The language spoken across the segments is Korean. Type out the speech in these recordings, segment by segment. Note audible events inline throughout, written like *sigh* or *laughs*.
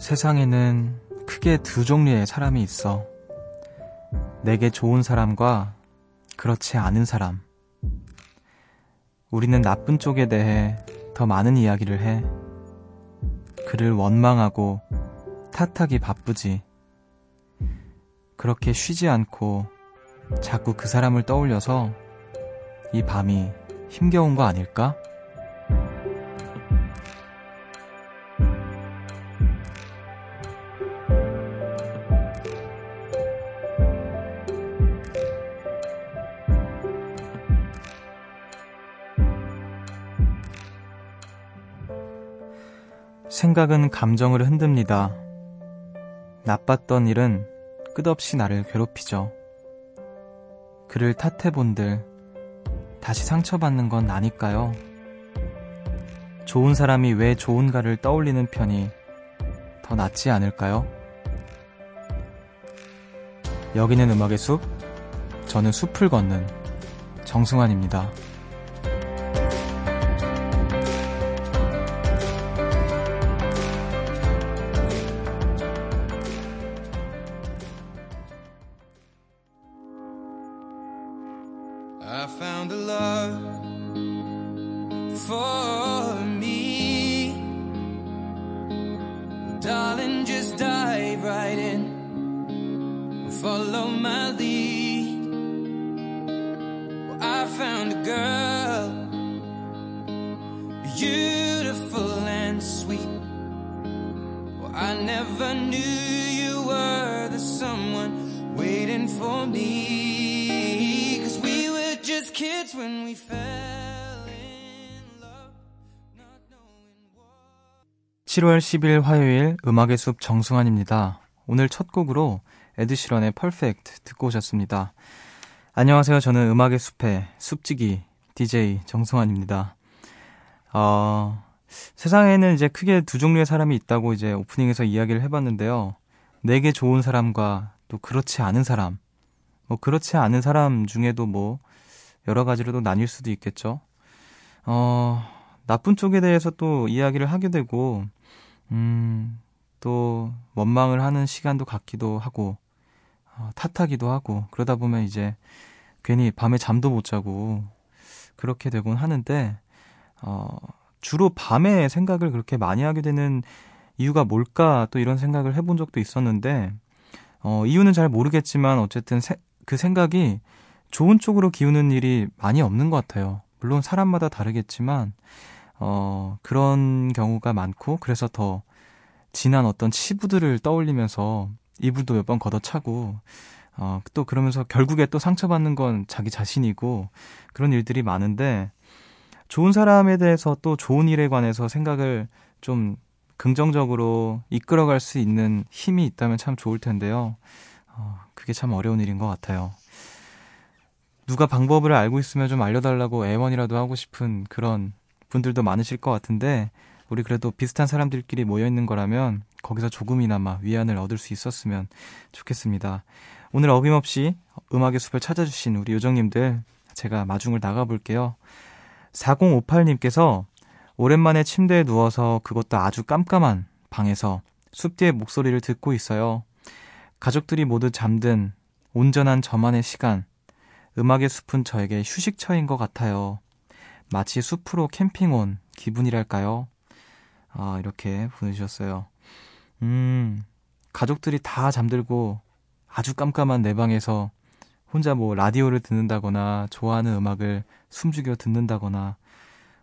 세상에는 크게 두 종류의 사람이 있어. 내게 좋은 사람과 그렇지 않은 사람. 우리는 나쁜 쪽에 대해 더 많은 이야기를 해. 그를 원망하고 탓하기 바쁘지. 그렇게 쉬지 않고 자꾸 그 사람을 떠올려서 이 밤이 힘겨운 거 아닐까? 생각은 감정을 흔듭니다. 나빴던 일은 끝없이 나를 괴롭히죠. 그를 탓해본들 다시 상처받는 건 아닐까요? 좋은 사람이 왜 좋은가를 떠올리는 편이 더 낫지 않을까요? 여기는 음악의 숲, 저는 숲을 걷는 정승환입니다. Never knew you were the someone waiting for me. Cause we were just kids when we fell in love, not knowing what. 7월 10일 화요일 음악의 숲 정승환입니다. 오늘 첫 곡으로 에드시런의 퍼펙트 듣고 오셨습니다. 안녕하세요. 저는 음악의 숲의 숲지기 DJ 정승환입니다. 어, 세상에는 이제 크게 두 종류의 사람이 있다고 이제 오프닝에서 이야기를 해봤는데요. 내게 좋은 사람과 또 그렇지 않은 사람. 뭐 그렇지 않은 사람 중에도 뭐 여러 가지로도 나뉠 수도 있겠죠. 어, 나쁜 쪽에 대해서 또 이야기를 하게 되고, 음, 또 원망을 하는 시간도 갖기도 하고, 어, 탓하기도 하고, 그러다 보면 이제 괜히 밤에 잠도 못 자고, 그렇게 되곤 하는데, 어, 주로 밤에 생각을 그렇게 많이 하게 되는 이유가 뭘까 또 이런 생각을 해본 적도 있었는데, 어, 이유는 잘 모르겠지만 어쨌든 세, 그 생각이 좋은 쪽으로 기우는 일이 많이 없는 것 같아요. 물론 사람마다 다르겠지만, 어, 그런 경우가 많고, 그래서 더 지난 어떤 치부들을 떠올리면서 이불도 몇 번 걷어차고, 어, 또 그러면서 결국에 또 상처받는 건 자기 자신이고, 그런 일들이 많은데, 좋은 사람에 대해서 또 좋은 일에 관해서 생각을 좀 긍정적으로 이끌어갈 수 있는 힘이 있다면 참 좋을 텐데요. 어, 그게 참 어려운 일인 것 같아요. 누가 방법을 알고 있으면 좀 알려달라고 애원이라도 하고 싶은 그런 분들도 많으실 것 같은데, 우리 그래도 비슷한 사람들끼리 모여 있는 거라면 거기서 조금이나마 위안을 얻을 수 있었으면 좋겠습니다. 오늘 어김없이 음악의 숲을 찾아주신 우리 요정님들 제가 마중을 나가볼게요. 4058님께서 오랜만에 침대에 누워서 그것도 아주 깜깜한 방에서 숲뒤의 목소리를 듣고 있어요. 가족들이 모두 잠든 온전한 저만의 시간. 음악의 숲은 저에게 휴식처인 것 같아요. 마치 숲으로 캠핑 온 기분이랄까요? 아, 이렇게 보내주셨어요. 음, 가족들이 다 잠들고 아주 깜깜한 내 방에서 혼자 뭐 라디오를 듣는다거나 좋아하는 음악을 숨죽여 듣는다거나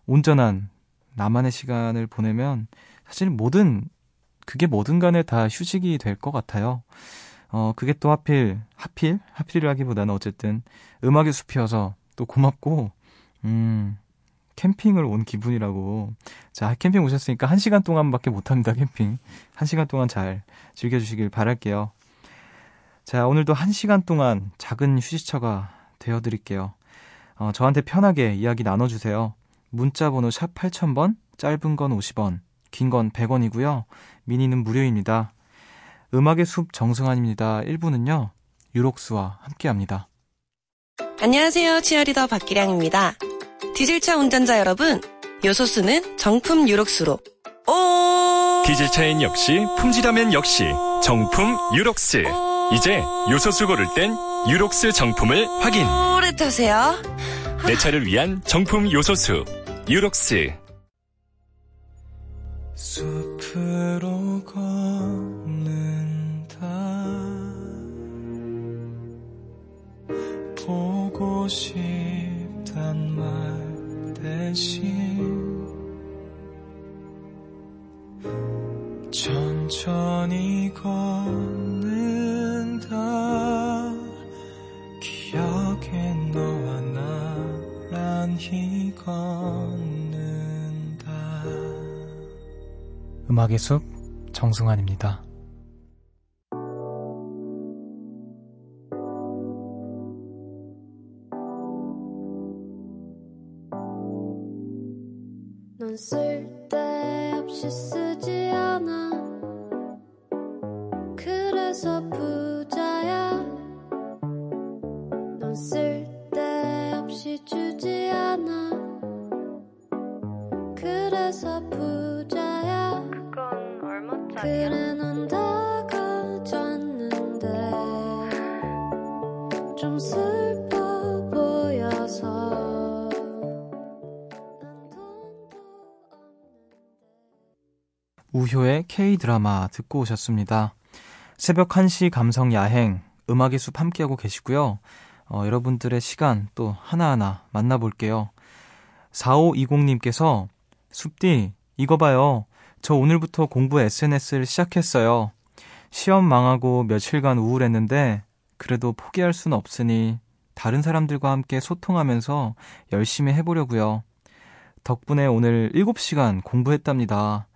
온전한 나만의 시간을 보내면 사실 모든 그게 뭐든 간에 다 휴식이 될 것 같아요. 어, 그게 또 하필, 하필? 하필이라기보다는 어쨌든 음악의 숲이어서 또 고맙고, 음, 캠핑을 온 기분이라고. 자, 캠핑 오셨으니까 한 시간 동안밖에 못 합니다, 캠핑. 한 시간 동안 잘 즐겨주시길 바랄게요. 자, 오늘도 한 시간 동안 작은 휴식처가 되어드릴게요. 어, 저한테 편하게 이야기 나눠주세요. 문자번호 샵 8000번, 짧은 건 50원, 긴 건 100원이고요. 미니는 무료입니다. 음악의 숲 정승환입니다. 1부는요, 유록스와 함께 합니다. 안녕하세요. 치어리더 박기량입니다. 디젤차 운전자 여러분, 요소수는 정품 유록스로. 오! 디젤차엔 역시 품질하면 역시 정품 유록스. 이제 요소수 고를 땐 유록스 정품을 확인. 오래 타세요. 내 차를 위한 정품 요소수 유록스. 숲으로 걷는다 보고 싶단 말 대신 천천히 걷 나란히 걷는다 음악의 숲 정승환입니다. 넌쓸 드라마 듣고 오셨습니다. 새벽 1시 감성 야행, 음악의 숲 함께하고 계시고요. 어, 여러분들의 시간 또 하나하나 만나볼게요. 4520님께서 숲디, 이거 봐요. 저 오늘부터 공부 SNS를 시작했어요. 시험 망하고 며칠간 우울했는데 그래도 포기할 순 없으니 다른 사람들과 함께 소통하면서 열심히 해보려고요. 덕분에 오늘 7시간 공부했답니다.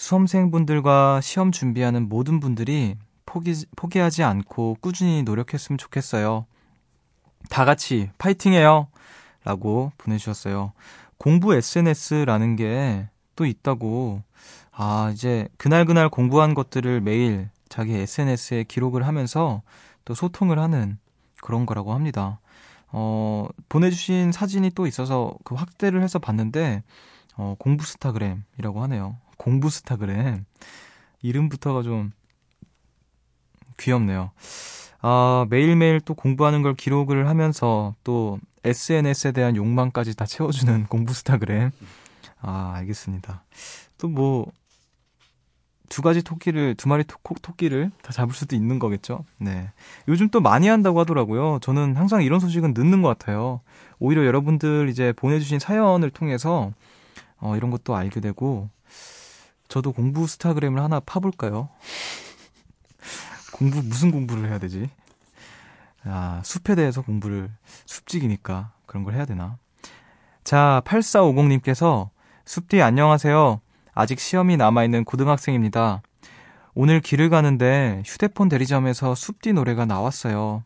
수험생분들과 시험 준비하는 모든 분들이 포기, 포기하지 않고 꾸준히 노력했으면 좋겠어요. 다 같이 파이팅해요! 라고 보내주셨어요. 공부 SNS라는 게 또 있다고. 아, 이제 그날그날 공부한 것들을 매일 자기 SNS에 기록을 하면서 또 소통을 하는 그런 거라고 합니다. 어, 보내주신 사진이 또 있어서 그 확대를 해서 봤는데, 어, 공부 스타그램이라고 하네요. 공부 스타그램. 이름부터가 좀 귀엽네요. 아, 매일매일 또 공부하는 걸 기록을 하면서 또 SNS에 대한 욕망까지 다 채워주는 *laughs* 공부 스타그램. 아, 알겠습니다. 또 뭐, 두 가지 토끼를, 두 마리 토, 토끼를 다 잡을 수도 있는 거겠죠? 네. 요즘 또 많이 한다고 하더라고요. 저는 항상 이런 소식은 늦는 것 같아요. 오히려 여러분들 이제 보내주신 사연을 통해서, 어, 이런 것도 알게 되고, 저도 공부 스타그램을 하나 파볼까요? 공부, 무슨 공부를 해야 되지? 아, 숲에 대해서 공부를, 숲직이니까 그런 걸 해야 되나? 자, 8450님께서, 숲디 안녕하세요. 아직 시험이 남아있는 고등학생입니다. 오늘 길을 가는데 휴대폰 대리점에서 숲디 노래가 나왔어요.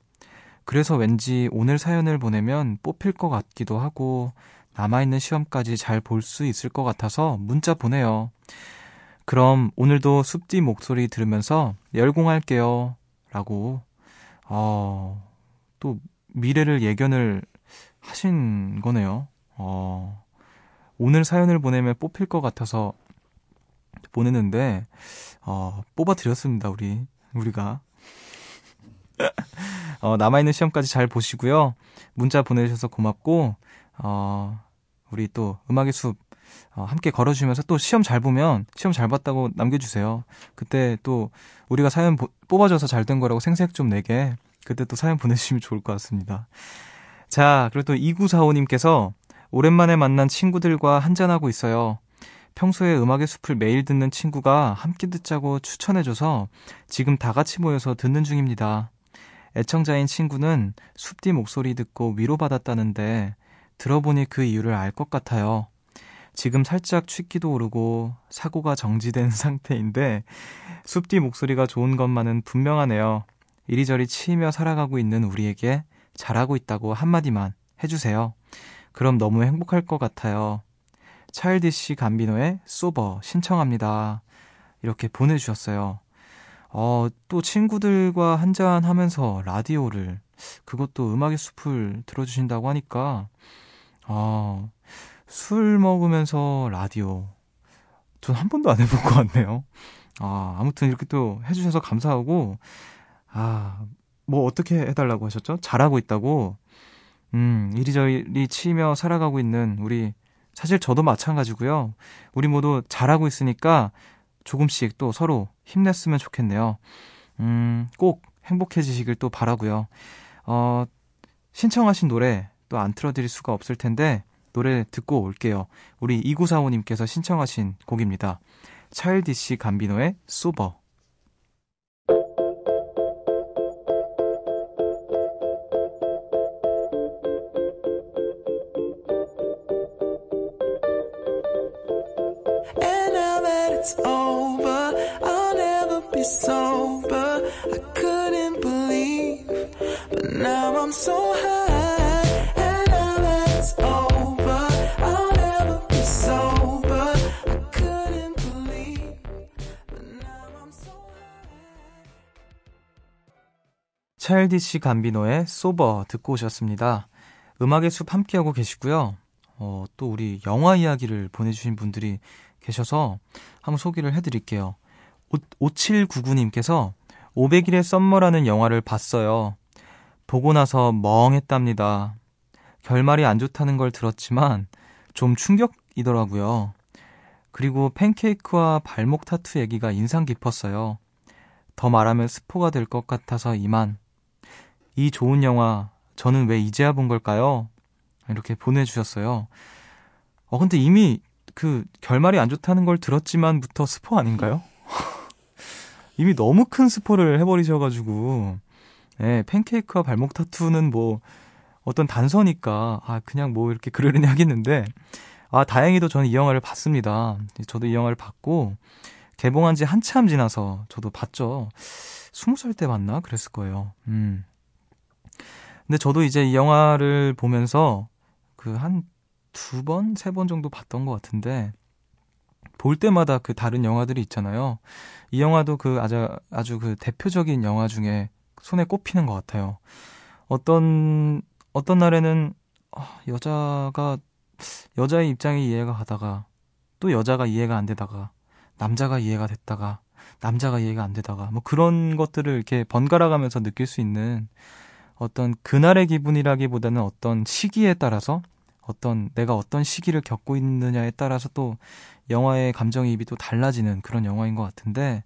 그래서 왠지 오늘 사연을 보내면 뽑힐 것 같기도 하고, 남아있는 시험까지 잘 볼 수 있을 것 같아서 문자 보내요. 그럼 오늘도 숲디 목소리 들으면서 열공할게요. 라고, 어, 또 미래를 예견을 하신 거네요. 어, 오늘 사연을 보내면 뽑힐 것 같아서 보내는데, 어, 뽑아드렸습니다, 우리. 우리가. *laughs* 어, 남아있는 시험까지 잘 보시고요. 문자 보내주셔서 고맙고, 어, 우리 또 음악의 숲, 어, 함께 걸어주면서 또 시험 잘 보면 시험 잘 봤다고 남겨주세요. 그때 또 우리가 사연 보, 뽑아줘서 잘 된 거라고 생색 좀 내게 그때 또 사연 *laughs* 보내주시면 좋을 것 같습니다. 자, 그리고 또 2945님께서 오랜만에 만난 친구들과 한잔하고 있어요. 평소에 음악의 숲을 매일 듣는 친구가 함께 듣자고 추천해줘서 지금 다 같이 모여서 듣는 중입니다. 애청자인 친구는 숲디 목소리 듣고 위로받았다는데 들어보니 그 이유를 알 것 같아요. 지금 살짝 취기도 오르고 사고가 정지된 *laughs* 상태인데 숲디 목소리가 좋은 것만은 분명하네요. 이리저리 치이며 살아가고 있는 우리에게 잘하고 있다고 한마디만 해주세요. 그럼 너무 행복할 것 같아요. 차일디씨 감비노의 소버 신청합니다. 이렇게 보내주셨어요. 어, 또 친구들과 한잔 하면서 라디오를, 그것도 음악의 숲을 들어주신다고 하니까, 어, 술 먹으면서 라디오. 전 한 번도 안 해본 것 같네요. 아, 아무튼 이렇게 또 해주셔서 감사하고, 아, 뭐 어떻게 해달라고 하셨죠? 잘하고 있다고? 음, 이리저리 치며 살아가고 있는 우리, 사실 저도 마찬가지고요. 우리 모두 잘하고 있으니까 조금씩 또 서로 힘냈으면 좋겠네요. 음, 꼭 행복해지시길 또 바라고요. 어, 신청하신 노래 또 안 틀어드릴 수가 없을 텐데 노래 듣고 올게요. 우리 2945님께서 신청하신 곡입니다. 차일디시 감비노의 소버. And now that it's over, I'll never be sober. I couldn't believe, but now I'm so high. 차일디시 감비노의 소버 듣고 오셨습니다. 음악의 숲 함께하고 계시고요. 어, 또 우리 영화 이야기를 보내주신 분들이 계셔서 한번 소개를 해드릴게요. 5799님께서 500일의 썸머라는 영화를 봤어요. 보고 나서 멍했답니다. 결말이 안 좋다는 걸 들었지만 좀 충격이더라고요. 그리고 팬케이크와 발목 타투 얘기가 인상 깊었어요. 더 말하면 스포가 될 것 같아서 이만. 이 좋은 영화 저는 왜 이제야 본 걸까요? 이렇게 보내주셨어요. 어, 근데 이미 그 결말이 안 좋다는 걸 들었지만부터 스포 아닌가요? *laughs* 이미 너무 큰 스포를 해버리셔가지고, 예, 팬케이크와 발목 타투는 뭐, 어떤 단서니까, 아, 그냥 뭐 이렇게 그러려니 하겠는데, 아, 다행히도 저는 이 영화를 봤습니다. 저도 이 영화를 봤고, 개봉한 지 한참 지나서 저도 봤죠. 스무 살 때 봤나? 그랬을 거예요. 음. 근데 저도 이제 이 영화를 보면서 그 한 두 번, 세 번 정도 봤던 것 같은데, 볼 때마다 그 다른 영화들이 있잖아요. 이 영화도 그 아주, 아주 그 대표적인 영화 중에 손에 꼽히는 것 같아요. 어떤, 어떤 날에는, 아, 여자가, 여자의 입장이 이해가 가다가, 또 여자가 이해가 안 되다가, 남자가 이해가 됐다가, 남자가 이해가 안 되다가, 뭐 그런 것들을 이렇게 번갈아 가면서 느낄 수 있는 어떤 그날의 기분이라기보다는 어떤 시기에 따라서 어떤 내가 어떤 시기를 겪고 있느냐에 따라서 또 영화의 감정이입이 또 달라지는 그런 영화인 것 같은데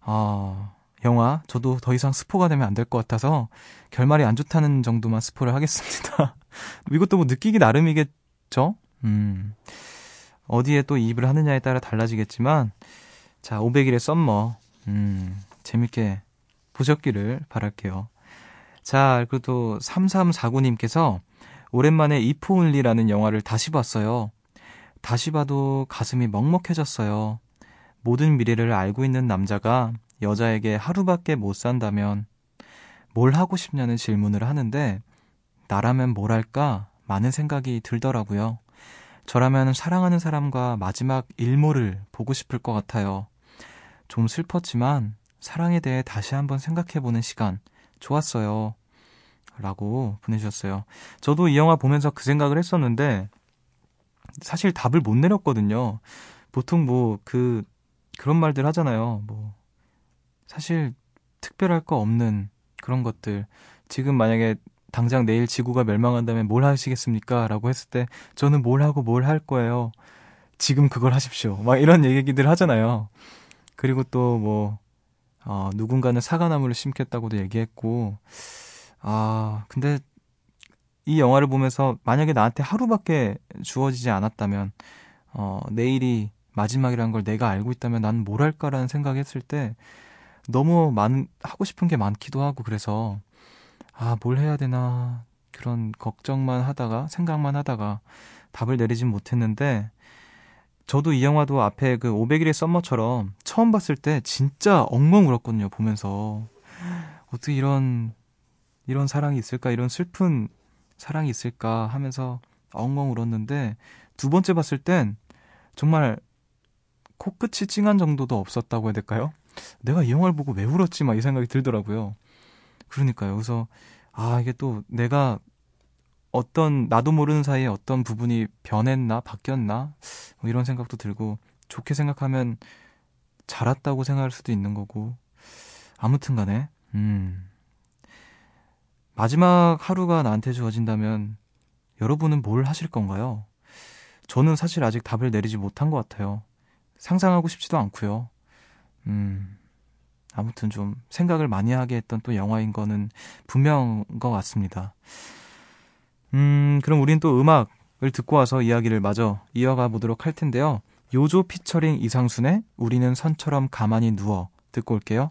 아 영화 저도 더 이상 스포가 되면 안 될 것 같아서 결말이 안 좋다는 정도만 스포를 하겠습니다. *laughs* 이것도 뭐 느끼기 나름이겠죠. 음 어디에 또 이입을 하느냐에 따라 달라지겠지만 자 500일의 썸머 음 재밌게 보셨기를 바랄게요. 자 그리고 또 3349님께서 오랜만에 이프온리라는 영화를 다시 봤어요. 다시 봐도 가슴이 먹먹해졌어요. 모든 미래를 알고 있는 남자가 여자에게 하루밖에 못 산다면 뭘 하고 싶냐는 질문을 하는데 나라면 뭘 할까 많은 생각이 들더라고요. 저라면 사랑하는 사람과 마지막 일모를 보고 싶을 것 같아요. 좀 슬펐지만 사랑에 대해 다시 한번 생각해보는 시간 좋았어요. 라고 보내주셨어요. 저도 이 영화 보면서 그 생각을 했었는데, 사실 답을 못 내렸거든요. 보통 뭐, 그, 그런 말들 하잖아요. 뭐, 사실 특별할 거 없는 그런 것들. 지금 만약에 당장 내일 지구가 멸망한다면 뭘 하시겠습니까? 라고 했을 때, 저는 뭘 하고 뭘 할 거예요. 지금 그걸 하십시오. 막 이런 얘기들 하잖아요. 그리고 또 뭐, 어, 누군가는 사과나무를 심겠다고도 얘기했고, 아, 근데 이 영화를 보면서 만약에 나한테 하루밖에 주어지지 않았다면, 어, 내일이 마지막이라는 걸 내가 알고 있다면 난 뭘 할까라는 생각했을 때 너무 많, 하고 싶은 게 많기도 하고 그래서, 아, 뭘 해야 되나, 그런 걱정만 하다가, 생각만 하다가 답을 내리진 못했는데, 저도 이 영화도 앞에 그 500일의 썸머처럼 처음 봤을 때 진짜 엉엉 울었거든요, 보면서. 어떻게 이런 이런 사랑이 있을까, 이런 슬픈 사랑이 있을까 하면서 엉엉 울었는데 두 번째 봤을 땐 정말 코끝이 찡한 정도도 없었다고 해야 될까요? 내가 이 영화를 보고 왜 울었지? 막 이 생각이 들더라고요. 그러니까요. 그래서 아 이게 또 내가 어떤 나도 모르는 사이에 어떤 부분이 변했나 바뀌었나 뭐 이런 생각도 들고 좋게 생각하면 잘 왔다고 생각할 수도 있는 거고. 아무튼 간에, 음. 마지막 하루가 나한테 주어진다면 여러분은 뭘 하실 건가요? 저는 사실 아직 답을 내리지 못한 것 같아요. 상상하고 싶지도 않고요. 음, 아무튼 좀 생각을 많이 하게 했던 또 영화인 거는 분명한 것 같습니다. 음, 그럼 우린 또 음악을 듣고 와서 이야기를 마저 이어가 보도록 할 텐데요. 요조 피처링 이상순의 우리는 선처럼 가만히 누워 듣고 올게요.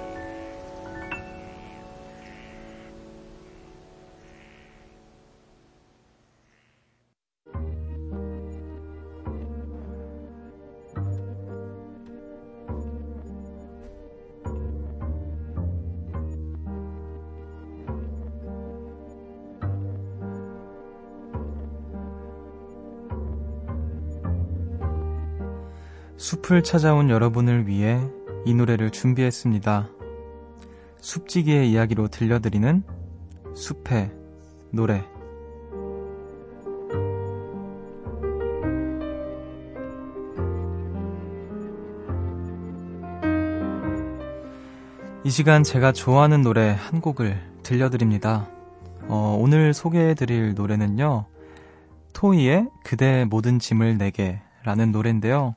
숲을 찾아온 여러분을 위해 이 노래를 준비했습니다. 숲지기의 이야기로 들려드리는 숲의 노래. 이 시간 제가 좋아하는 노래 한 곡을 들려드립니다. 어, 오늘 소개해드릴 노래는요, 토이의 그대 모든 짐을 내게 라는 노래인데요.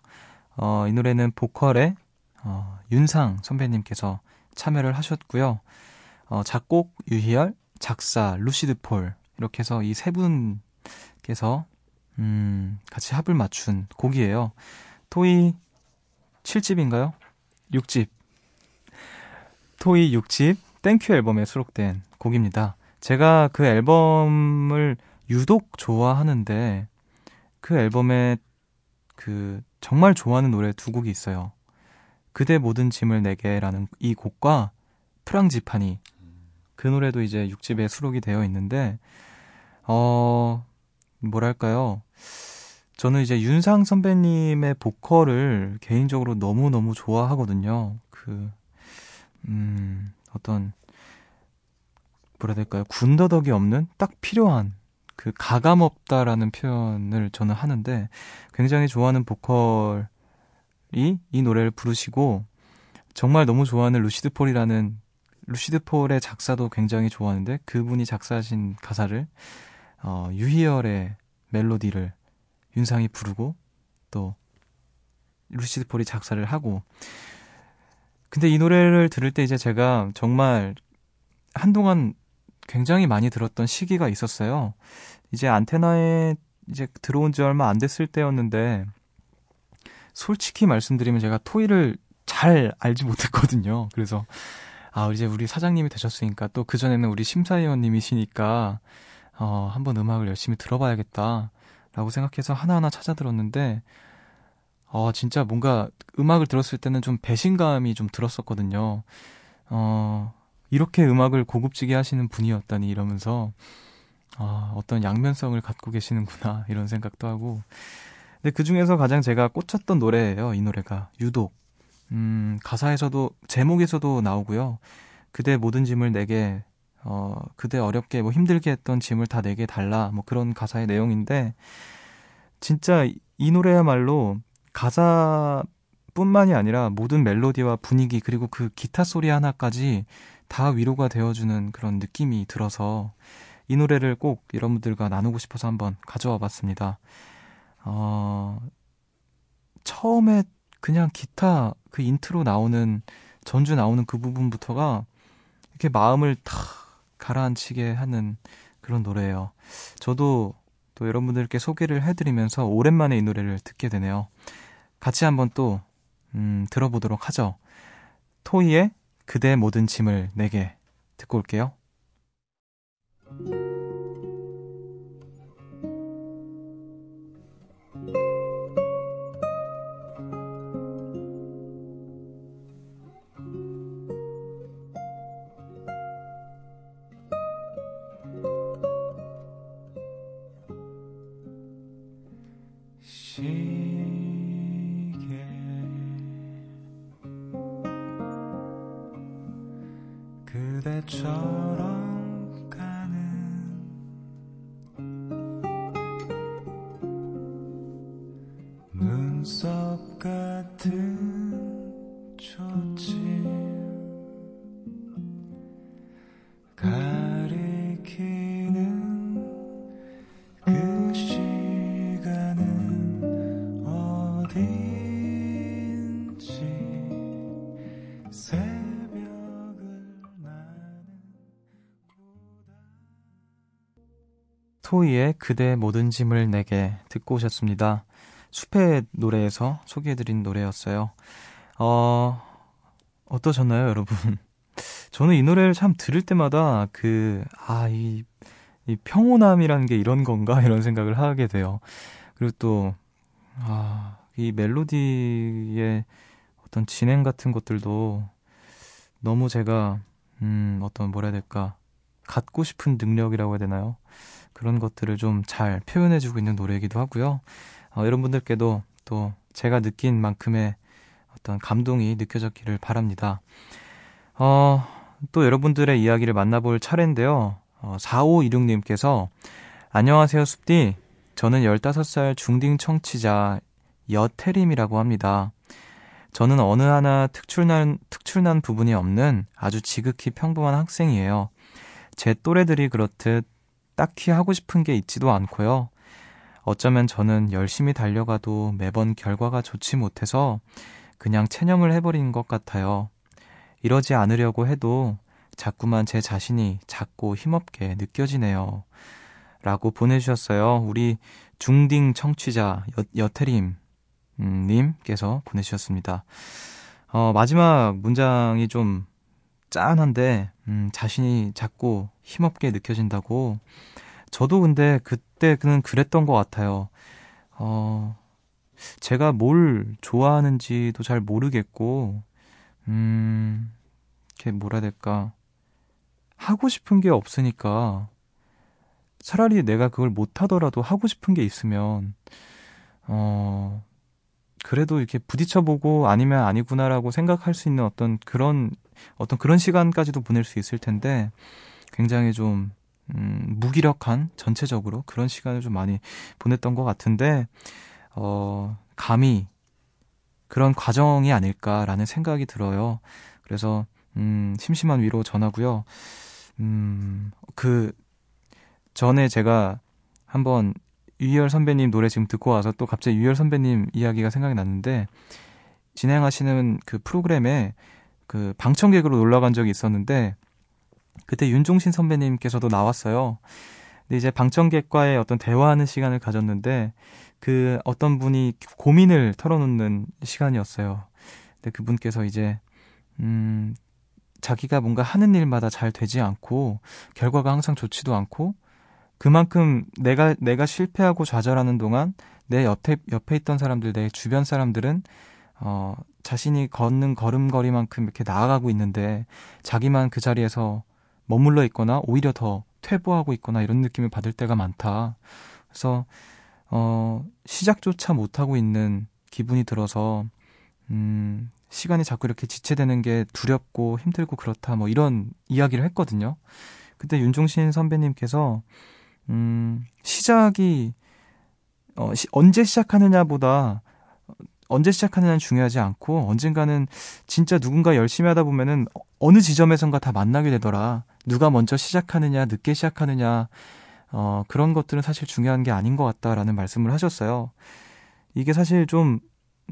어, 이 노래는 보컬의 어, 윤상 선배님께서 참여를 하셨고요. 어, 작곡 유희열, 작사 루시드 폴 이렇게 해서 이 세 분께서 음, 같이 합을 맞춘 곡이에요. 토이 7집인가요? 6집. 토이 6집 Thank You 앨범에 수록된 곡입니다. 제가 그 앨범을 유독 좋아하는데 그 앨범에 그 정말 좋아하는 노래 두 곡이 있어요. 그대 모든 짐을 내게라는 이 곡과 프랑지파니 그 노래도 이제 6집에 수록이 되어 있는데 어 뭐랄까요? 저는 이제 윤상 선배님의 보컬을 개인적으로 너무너무 좋아하거든요. 그 음, 어떤 뭐라 해야 될까요? 군더더기 없는 딱 필요한 그 가감 없다라는 표현을 저는 하는데 굉장히 좋아하는 보컬이 이 노래를 부르시고 정말 너무 좋아하는 루시드 폴이라는 루시드 폴의 작사도 굉장히 좋아하는데 그분이 작사하신 가사를 어, 유희열의 멜로디를 윤상이 부르고 또 루시드 폴이 작사를 하고. 근데 이 노래를 들을 때 이제 제가 정말 한동안 굉장히 많이 들었던 시기가 있었어요. 이제 안테나에 이제 들어온 지 얼마 안 됐을 때였는데 솔직히 말씀드리면 제가 토이를 잘 알지 못했거든요. 그래서 아 이제 우리 사장님이 되셨으니까 또 그 전에는 우리 심사위원님이시니까 어 한번 음악을 열심히 들어봐야겠다라고 생각해서 하나하나 찾아 들었는데 어 진짜 뭔가 음악을 들었을 때는 좀 배신감이 좀 들었었거든요. 어 이렇게 음악을 고급지게 하시는 분이었다니 이러면서 아, 어떤 양면성을 갖고 계시는구나 이런 생각도 하고. 근데 그 중에서 가장 제가 꽂혔던 노래예요 이 노래가. 유독. 음, 가사에서도 제목에서도 나오고요. 그대 모든 짐을 내게 어, 그대 어렵게 뭐 힘들게 했던 짐을 다 내게 달라 뭐 그런 가사의 내용인데 진짜 이 노래야말로 가사뿐만이 아니라 모든 멜로디와 분위기 그리고 그 기타 소리 하나까지 다 위로가 되어주는 그런 느낌이 들어서 이 노래를 꼭 여러분들과 나누고 싶어서 한번 가져와 봤습니다. 어, 처음에 그냥 기타 그 인트로 나오는 전주 나오는 그 부분부터가 이렇게 마음을 탁 가라앉히게 하는 그런 노래예요. 저도 또 여러분들께 소개를 해드리면서 오랜만에 이 노래를 듣게 되네요. 같이 한번 또 음, 들어보도록 하죠. 토이의 그대 모든 짐을 내게 듣고 올게요. 토이의 그대 모든 짐을 내게 듣고 오셨습니다. 숲의 노래에서 소개해드린 노래였어요. 어, 어떠셨나요, 여러분? *laughs* 저는 이 노래를 참 들을 때마다 그, 아, 이, 이 평온함이라는 게 이런 건가? 이런 생각을 하게 돼요. 그리고 또, 아, 이 멜로디의 어떤 진행 같은 것들도 너무 제가, 음, 어떤 뭐라 해야 될까. 갖고 싶은 능력이라고 해야 되나요? 그런 것들을 좀 잘 표현해주고 있는 노래이기도 하고요. 어, 여러분들께도 또 제가 느낀 만큼의 어떤 감동이 느껴졌기를 바랍니다. 어, 또 여러분들의 이야기를 만나볼 차례인데요. 어, 4526님께서 안녕하세요, 숲디. 저는 15살 중딩 청취자 여태림이라고 합니다. 저는 어느 하나 특출난, 특출난 부분이 없는 아주 지극히 평범한 학생이에요. 제 또래들이 그렇듯 딱히 하고 싶은 게 있지도 않고요. 어쩌면 저는 열심히 달려가도 매번 결과가 좋지 못해서 그냥 체념을 해버린 것 같아요. 이러지 않으려고 해도 자꾸만 제 자신이 작고 힘없게 느껴지네요. 라고 보내주셨어요. 우리 중딩 청취자 여, 여태림 음, 님께서 보내주셨습니다. 어, 마지막 문장이 좀 짠한데 음, 자신이 작고 힘없게 느껴진다고 저도 근데 그때는 그랬던 것 같아요. 어, 제가 뭘 좋아하는지도 잘 모르겠고, 음, 이렇게 뭐라 해야 될까. 하고 싶은 게 없으니까, 차라리 내가 그걸 못하더라도 하고 싶은 게 있으면, 어, 그래도 이렇게 부딪혀보고 아니면 아니구나라고 생각할 수 있는 어떤 그런, 어떤 그런 시간까지도 보낼 수 있을 텐데, 굉장히 좀, 음, 무기력한 전체적으로 그런 시간을 좀 많이 보냈던 것 같은데, 어, 감히 그런 과정이 아닐까라는 생각이 들어요. 그래서, 음, 심심한 위로 전하고요. 음, 그, 전에 제가 한번 유희열 선배님 노래 지금 듣고 와서 또 갑자기 유희열 선배님 이야기가 생각이 났는데, 진행하시는 그 프로그램에 그 방청객으로 놀러 간 적이 있었는데, 그때 윤종신 선배님께서도 나왔어요. 근데 이제 방청객과의 어떤 대화하는 시간을 가졌는데 그 어떤 분이 고민을 털어놓는 시간이었어요. 근데 그분께서 이제 음 자기가 뭔가 하는 일마다 잘 되지 않고 결과가 항상 좋지도 않고 그만큼 내가 내가 실패하고 좌절하는 동안 내 옆에 옆에 있던 사람들 내 주변 사람들은 어 자신이 걷는 걸음걸이만큼 이렇게 나아가고 있는데 자기만 그 자리에서 머물러 있거나 오히려 더 퇴보하고 있거나 이런 느낌을 받을 때가 많다. 그래서 어 시작조차 못 하고 있는 기분이 들어서 음 시간이 자꾸 이렇게 지체되는 게 두렵고 힘들고 그렇다 뭐 이런 이야기를 했거든요. 그때 윤종신 선배님께서 음 시작이 어 시, 언제 시작하느냐보다 언제 시작하느냐는 중요하지 않고 언젠가는 진짜 누군가 열심히 하다 보면은 어느 지점에선가 다 만나게 되더라. 누가 먼저 시작하느냐, 늦게 시작하느냐, 어, 그런 것들은 사실 중요한 게 아닌 것 같다라는 말씀을 하셨어요. 이게 사실 좀,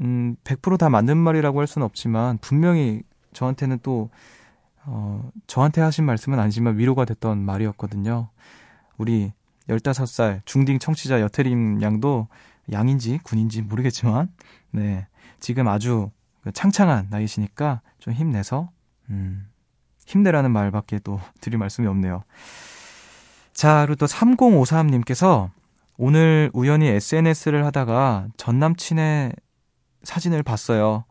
음, 100%다 맞는 말이라고 할 수는 없지만 분명히 저한테는 또, 어, 저한테 하신 말씀은 아니지만 위로가 됐던 말이었거든요. 우리 15살 중딩 청취자 여태림 양도 양인지 군인지 모르겠지만, 네. 지금 아주 그 창창한 나이시니까 좀 힘내서, 음, 힘내라는 말밖에 또 *laughs* 드릴 말씀이 없네요. 자, 그리고 또 3053님께서 오늘 우연히 SNS를 하다가 전 남친의 사진을 봤어요.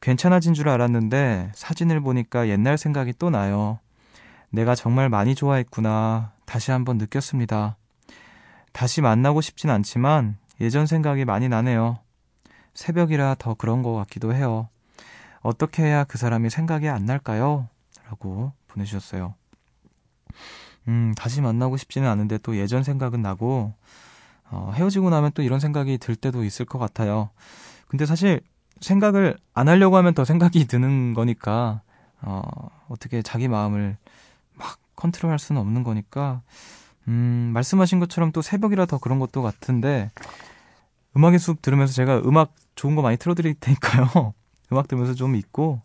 괜찮아진 줄 알았는데 사진을 보니까 옛날 생각이 또 나요. 내가 정말 많이 좋아했구나. 다시 한번 느꼈습니다. 다시 만나고 싶진 않지만 예전 생각이 많이 나네요. 새벽이라 더 그런 것 같기도 해요. 어떻게 해야 그 사람이 생각이 안 날까요? 라고 보내주셨어요. 음, 다시 만나고 싶지는 않은데 또 예전 생각은 나고, 어, 헤어지고 나면 또 이런 생각이 들 때도 있을 것 같아요. 근데 사실 생각을 안 하려고 하면 더 생각이 *laughs* 드는 거니까, 어, 어떻게 자기 마음을 막 컨트롤 할 수는 없는 거니까, 음, 말씀하신 것처럼 또 새벽이라 더 그런 것도 같은데, 음악의 숲 들으면서 제가 음악 좋은 거 많이 틀어드릴 테니까요. *laughs* 음악 들으면서 좀 있고,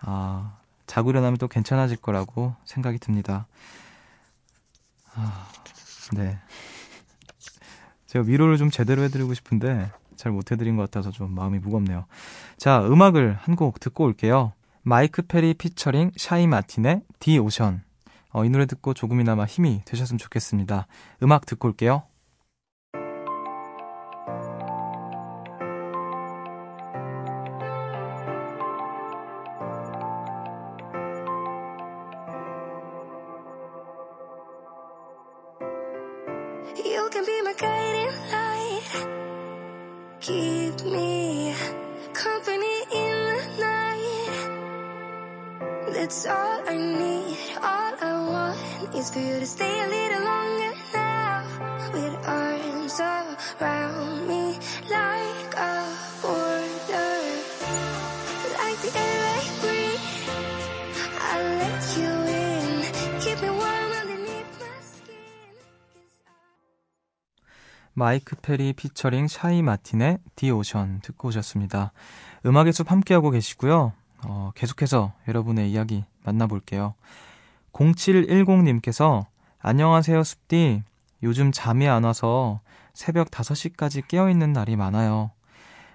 아, 자고 일어나면 또 괜찮아질 거라고 생각이 듭니다. 아, 네. 제가 위로를 좀 제대로 해드리고 싶은데 잘 못해드린 것 같아서 좀 마음이 무겁네요. 자, 음악을 한 곡 듣고 올게요. 마이크 페리 피처링 샤이 마틴의 The Ocean. 어, 이 노래 듣고 조금이나마 힘이 되셨으면 좋겠습니다. 음악 듣고 올게요. 페리 피처링 샤이 마틴의 The Ocean 듣고 오셨습니다. 음악의 숲 함께하고 계시고요. 어, 계속해서 여러분의 이야기 만나볼게요. 0710님께서 안녕하세요 숲디. 요즘 잠이 안 와서 새벽 5시까지 깨어있는 날이 많아요.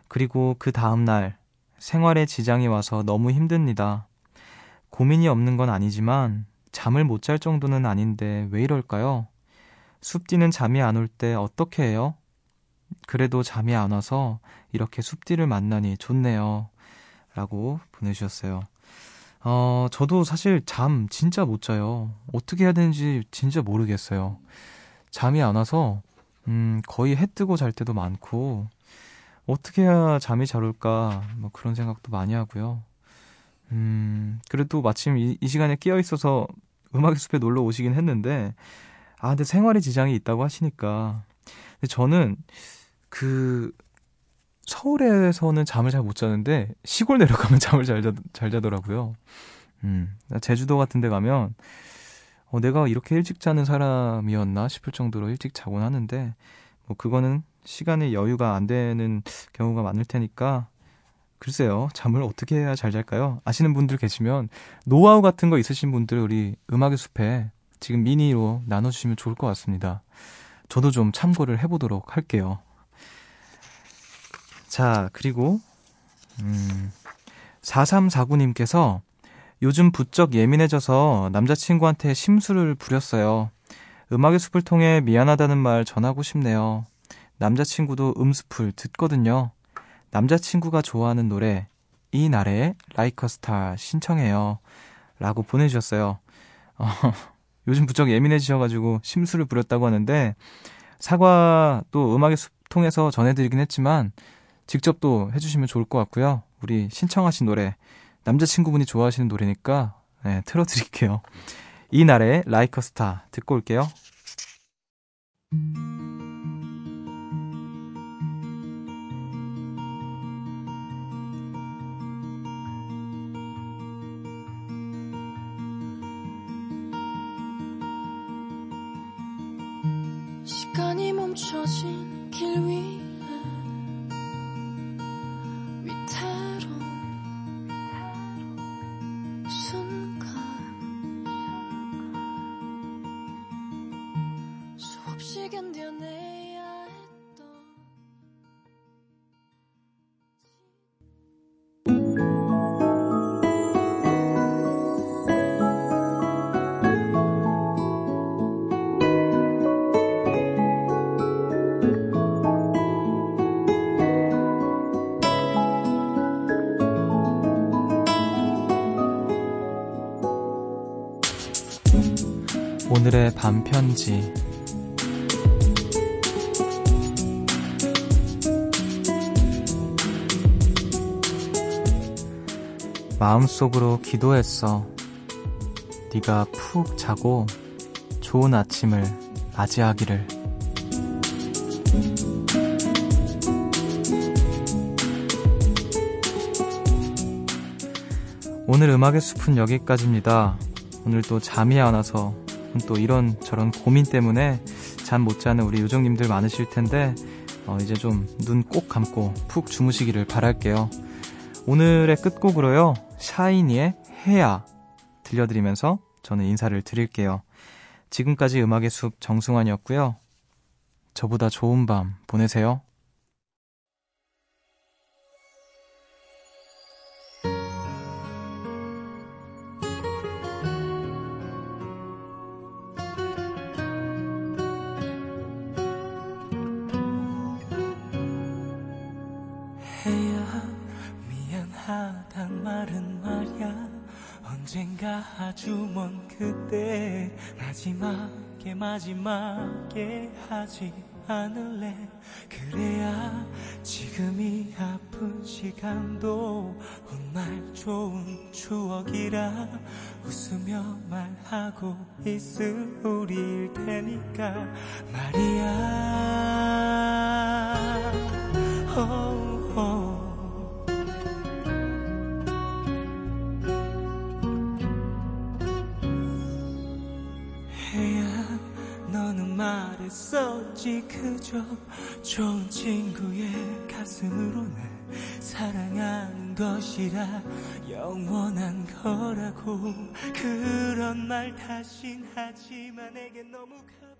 그리고 그 다음날 생활에 지장이 와서 너무 힘듭니다. 고민이 없는 건 아니지만 잠을 못 잘 정도는 아닌데 왜 이럴까요? 숲디는 잠이 안 올 때 어떻게 해요? 그래도 잠이 안 와서 이렇게 숲디를 만나니 좋네요. 라고 보내주셨어요. 어, 저도 사실 잠 진짜 못 자요. 어떻게 해야 되는지 진짜 모르겠어요. 잠이 안 와서, 음, 거의 해 뜨고 잘 때도 많고, 어떻게 해야 잠이 잘 올까, 뭐 그런 생각도 많이 하고요. 음, 그래도 마침 이, 이 시간에 깨어 있어서 음악의 숲에 놀러 오시긴 했는데, 아, 근데 생활에 지장이 있다고 하시니까. 근데 저는 그 서울에서는 잠을 잘 못 자는데 시골 내려가면 *laughs* 잠을 잘, 자, 잘 자더라고요. 음, 제주도 같은 데 가면 어, 내가 이렇게 일찍 자는 사람이었나 싶을 정도로 일찍 자곤 하는데 뭐 그거는 시간의 여유가 안 되는 경우가 많을 테니까 글쎄요. 잠을 어떻게 해야 잘 잘까요? 아시는 분들 계시면 노하우 같은 거 있으신 분들 우리 음악의 숲에 지금 미니로 나눠주시면 좋을 것 같습니다. 저도 좀 참고를 해보도록 할게요. 자, 그리고, 음, 4349님께서 요즘 부쩍 예민해져서 남자친구한테 심술을 부렸어요. 음악의 숲을 통해 미안하다는 말 전하고 싶네요. 남자친구도 음습을 듣거든요. 남자친구가 좋아하는 노래, 이 나래의 Like a Star 신청해요. 라고 보내주셨어요. 어, *laughs* 요즘 부쩍 예민해지셔가지고 심술을 부렸다고 하는데, 사과 또 음악의 숲 통해서 전해드리긴 했지만, 직접 또 해주시면 좋을 것 같고요. 우리 신청하신 노래, 남자친구분이 좋아하시는 노래니까, 네, 틀어드릴게요. 이 날의 Like a Star 듣고 올게요. 오늘의 반편지 마음속으로 기도했어. 네가 푹 자고 좋은 아침을 맞이하기를. 오늘 음악의 숲은 여기까지입니다. 오늘 또 잠이 안 와서 또 이런 저런 고민 때문에 잠 못 자는 우리 요정님들 많으실 텐데 어, 이제 좀 눈 꼭 감고 푹 주무시기를 바랄게요. 오늘의 끝곡으로요 샤이니의 해야 들려드리면서 저는 인사를 드릴게요. 지금까지 음악의 숲 정승환이었고요. 저보다 좋은 밤 보내세요. 말은 말야. 언젠가 아주 먼 그때 마지막에 마지막에 하지 않을래? 그래야 지금이 아픈 시간도 훗날 좋은 추억이라 웃으며 말하고 있을 우리일 테니까 말이야. oh. 말했었지 그저 좋은 친구의 가슴으로 날 사랑하는 것이라 영원한 거라고 그런 말 다신 하지만 내겐 너무 그러나